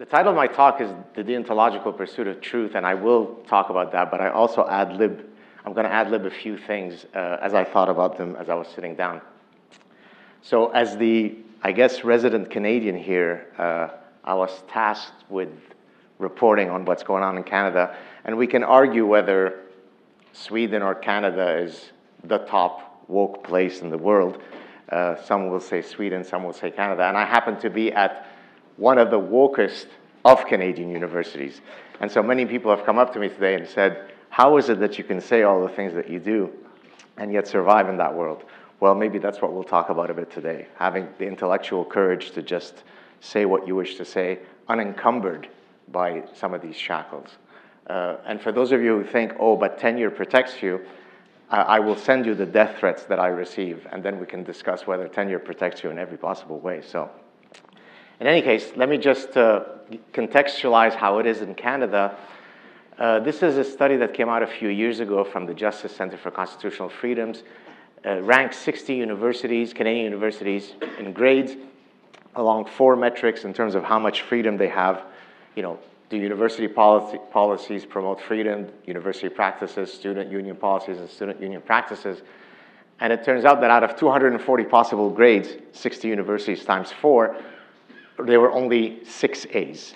The title of my talk is The Deontological Pursuit of Truth, and I will talk about that, but I also ad lib, I'm going to ad lib a few things uh, as I thought about them as I was sitting down. So, as the, I guess, resident Canadian here, uh, I was tasked with reporting on what's going on in Canada, and we can argue whether Sweden or Canada is the top woke place in the world. Uh, some will say Sweden, some will say Canada, and I happen to be at one of the wokest of Canadian universities. And so many people have come up to me today and said, How is it that you can say all the things that you do and yet survive in that world? Well, maybe that's what we'll talk about a bit today having the intellectual courage to just say what you wish to say, unencumbered by some of these shackles. Uh, and for those of you who think, oh, but tenure protects you, uh, I will send you the death threats that I receive, and then we can discuss whether tenure protects you in every possible way. So, in any case, let me just uh, contextualize how it is in Canada. Uh, this is a study that came out a few years ago from the Justice Center for Constitutional Freedoms. Uh, ranked 60 universities, Canadian universities, in grades along four metrics in terms of how much freedom they have. You know, do university policy, policies promote freedom? University practices, student union policies, and student union practices. And it turns out that out of 240 possible grades, 60 universities times four, there were only six A's.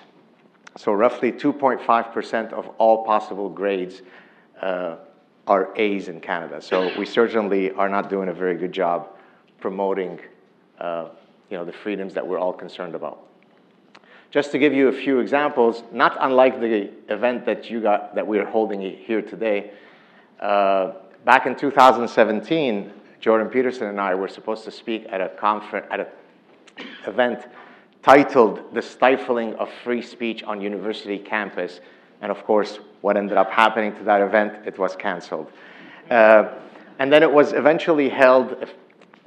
So roughly 2.5% of all possible grades uh, are A's in Canada. So we certainly are not doing a very good job promoting uh, you know, the freedoms that we're all concerned about. Just to give you a few examples, not unlike the event that you got that we're holding here today, uh, back in 2017, Jordan Peterson and I were supposed to speak at a conference at an event titled "The Stifling of Free Speech on University Campus," and of course, what ended up happening to that event, it was canceled. Uh, and then it was eventually held a,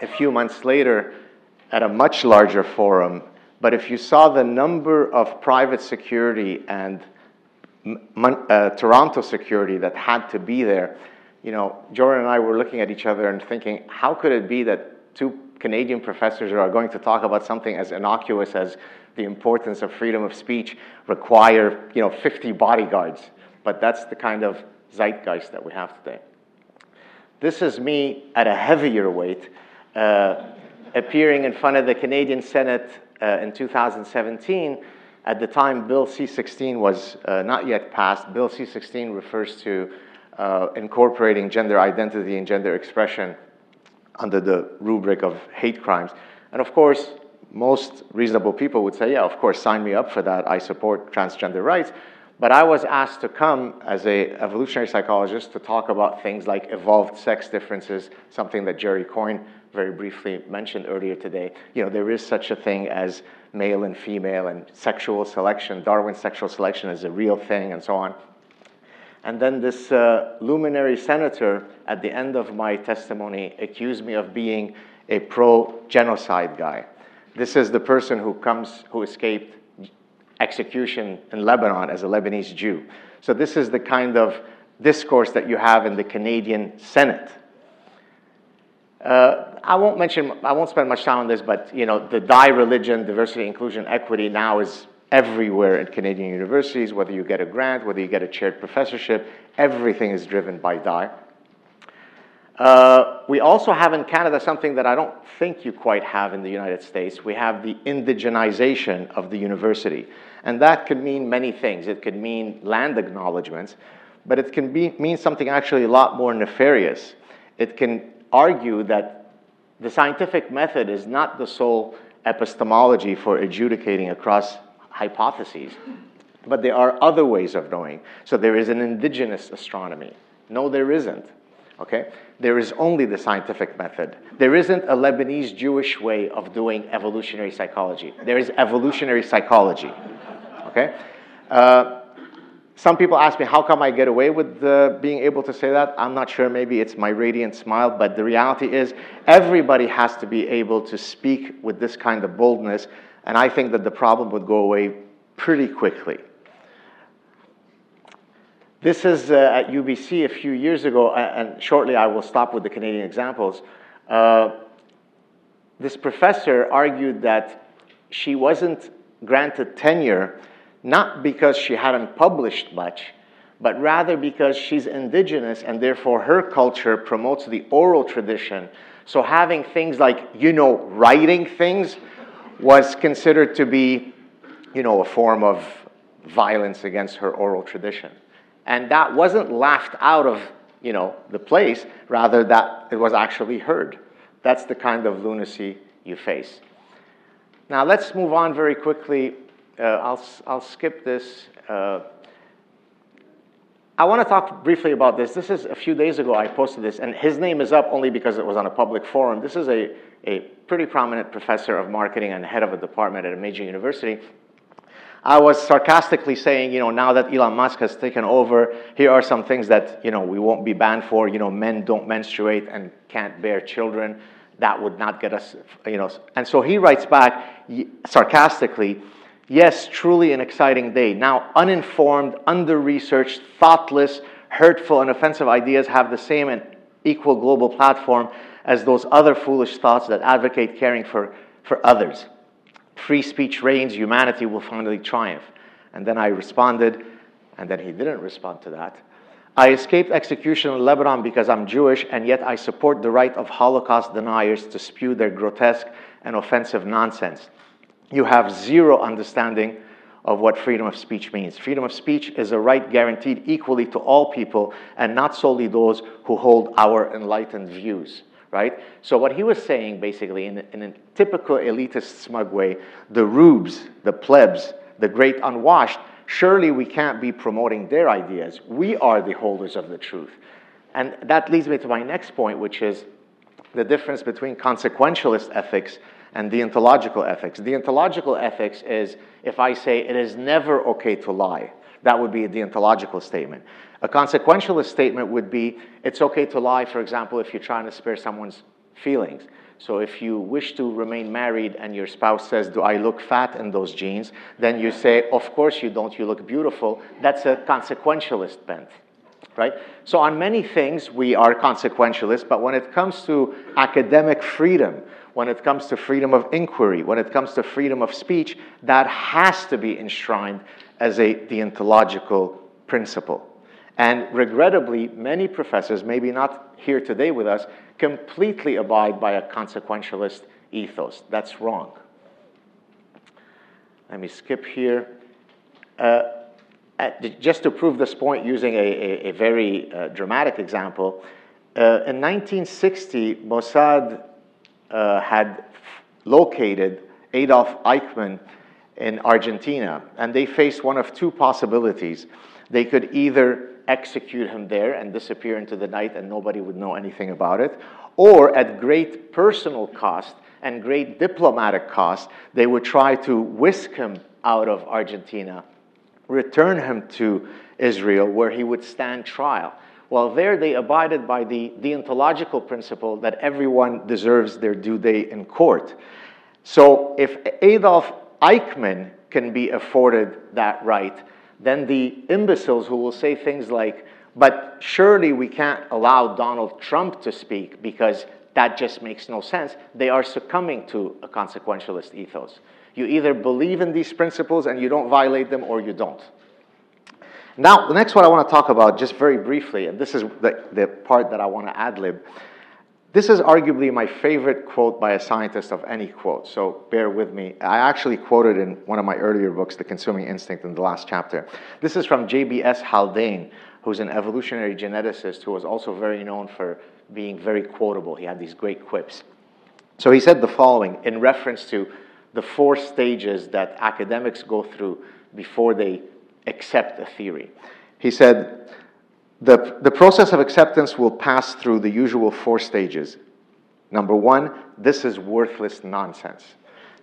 a few months later at a much larger forum. But if you saw the number of private security and uh, Toronto security that had to be there, you know, Jordan and I were looking at each other and thinking, how could it be that two Canadian professors who are going to talk about something as innocuous as the importance of freedom of speech require, you know, 50 bodyguards? But that's the kind of zeitgeist that we have today. This is me at a heavier weight. Uh, appearing in front of the Canadian Senate uh, in 2017. At the time, Bill C 16 was uh, not yet passed. Bill C 16 refers to uh, incorporating gender identity and gender expression under the rubric of hate crimes. And of course, most reasonable people would say, yeah, of course, sign me up for that. I support transgender rights. But I was asked to come as a evolutionary psychologist to talk about things like evolved sex differences, something that Jerry Coyne very briefly mentioned earlier today, you know, there is such a thing as male and female and sexual selection. Darwin's sexual selection is a real thing and so on. And then this uh, luminary senator at the end of my testimony accused me of being a pro genocide guy. This is the person who comes, who escaped execution in Lebanon as a Lebanese Jew. So, this is the kind of discourse that you have in the Canadian Senate. Uh, I won't mention, I won't spend much time on this, but you know, the DIE religion, diversity, inclusion, equity now is everywhere at Canadian universities, whether you get a grant, whether you get a chaired professorship, everything is driven by DIE. Uh, we also have in Canada something that I don't think you quite have in the United States. We have the indigenization of the university. And that could mean many things. It could mean land acknowledgements, but it can be, mean something actually a lot more nefarious. It can argue that the scientific method is not the sole epistemology for adjudicating across hypotheses, but there are other ways of knowing. So there is an indigenous astronomy. No, there isn't. Okay? There is only the scientific method. There isn't a Lebanese Jewish way of doing evolutionary psychology. There is evolutionary psychology. Okay? Uh, some people ask me, how come I get away with uh, being able to say that? I'm not sure. Maybe it's my radiant smile, but the reality is, everybody has to be able to speak with this kind of boldness, and I think that the problem would go away pretty quickly. This is uh, at UBC a few years ago, and shortly I will stop with the Canadian examples. Uh, this professor argued that she wasn't granted tenure not because she hadn't published much, but rather because she's indigenous and therefore her culture promotes the oral tradition. So having things like, you know, writing things was considered to be, you know, a form of violence against her oral tradition. And that wasn't laughed out of, you know, the place, rather that it was actually heard. That's the kind of lunacy you face. Now let's move on very quickly. Uh, I'll, I'll skip this. Uh, I want to talk briefly about this. This is a few days ago I posted this, and his name is up only because it was on a public forum. This is a, a pretty prominent professor of marketing and head of a department at a major university. I was sarcastically saying, you know, now that Elon Musk has taken over, here are some things that, you know, we won't be banned for. You know, men don't menstruate and can't bear children. That would not get us, you know. And so he writes back sarcastically, Yes, truly an exciting day. Now, uninformed, under researched, thoughtless, hurtful, and offensive ideas have the same and equal global platform as those other foolish thoughts that advocate caring for, for others. Free speech reigns, humanity will finally triumph. And then I responded, and then he didn't respond to that. I escaped execution in Lebanon because I'm Jewish, and yet I support the right of Holocaust deniers to spew their grotesque and offensive nonsense you have zero understanding of what freedom of speech means. Freedom of speech is a right guaranteed equally to all people and not solely those who hold our enlightened views, right? So, what he was saying basically, in, in a typical elitist, smug way, the rubes, the plebs, the great unwashed, surely we can't be promoting their ideas. We are the holders of the truth. And that leads me to my next point, which is the difference between consequentialist ethics and deontological ethics. Deontological ethics is if I say it is never okay to lie, that would be a deontological statement. A consequentialist statement would be it's okay to lie, for example, if you're trying to spare someone's feelings. So if you wish to remain married and your spouse says, Do I look fat in those jeans? Then you say, Of course you don't, you look beautiful. That's a consequentialist bent. Right? So, on many things, we are consequentialists, but when it comes to academic freedom, when it comes to freedom of inquiry, when it comes to freedom of speech, that has to be enshrined as a deontological principle. And regrettably, many professors, maybe not here today with us, completely abide by a consequentialist ethos. That's wrong. Let me skip here. Uh, just to prove this point using a, a, a very uh, dramatic example, uh, in 1960, Mossad uh, had located Adolf Eichmann in Argentina, and they faced one of two possibilities. They could either execute him there and disappear into the night and nobody would know anything about it, or at great personal cost and great diplomatic cost, they would try to whisk him out of Argentina, return him to Israel, where he would stand trial. Well, there they abided by the deontological principle that everyone deserves their due day in court. So if Adolf Eichmann can be afforded that right, then the imbeciles who will say things like, but surely we can't allow Donald Trump to speak because that just makes no sense, they are succumbing to a consequentialist ethos. You either believe in these principles and you don't violate them or you don't. Now, the next one I want to talk about just very briefly, and this is the, the part that I want to ad lib. This is arguably my favorite quote by a scientist of any quote, so bear with me. I actually quoted in one of my earlier books, The Consuming Instinct, in the last chapter. This is from J.B.S. Haldane, who's an evolutionary geneticist who was also very known for being very quotable. He had these great quips. So he said the following in reference to the four stages that academics go through before they accept a theory. He said, the, the process of acceptance will pass through the usual four stages. Number one, this is worthless nonsense.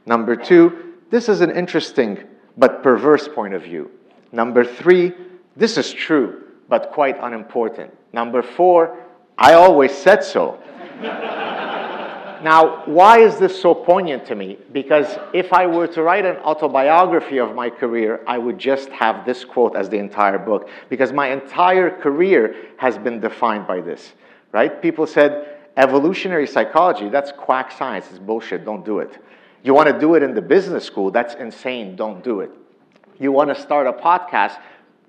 Number two, this is an interesting but perverse point of view. Number three, this is true but quite unimportant. Number four, I always said so. Now, why is this so poignant to me? Because if I were to write an autobiography of my career, I would just have this quote as the entire book, because my entire career has been defined by this, right? People said, evolutionary psychology, that's quack science, it's bullshit, don't do it. You want to do it in the business school, that's insane, don't do it. You want to start a podcast,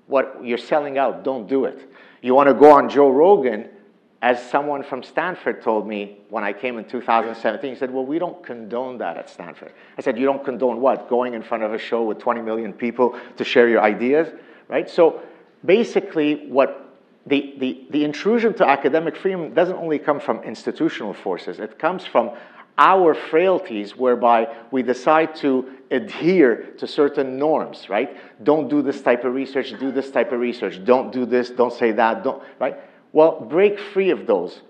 what you're selling out, don't do it. You want to go on Joe Rogan, as someone from Stanford told me when I came in 2017, he said, Well, we don't condone that at Stanford. I said, You don't condone what? Going in front of a show with 20 million people to share your ideas, right? So basically, what the, the, the intrusion to academic freedom doesn't only come from institutional forces, it comes from our frailties whereby we decide to adhere to certain norms, right? Don't do this type of research, do this type of research, don't do this, don't say that, don't, right? Well, break free of those.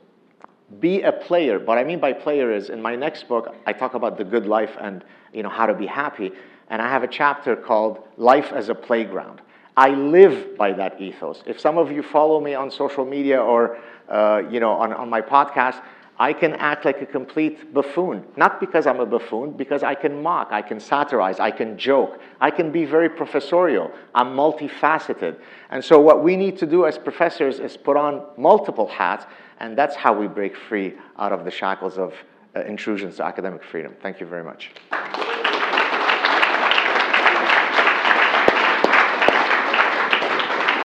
Be a player. What I mean by player is in my next book, I talk about the good life and you know how to be happy. And I have a chapter called Life as a Playground. I live by that ethos. If some of you follow me on social media or uh, you know on, on my podcast, I can act like a complete buffoon. Not because I'm a buffoon, because I can mock, I can satirize, I can joke, I can be very professorial. I'm multifaceted. And so, what we need to do as professors is put on multiple hats, and that's how we break free out of the shackles of uh, intrusions to academic freedom. Thank you very much.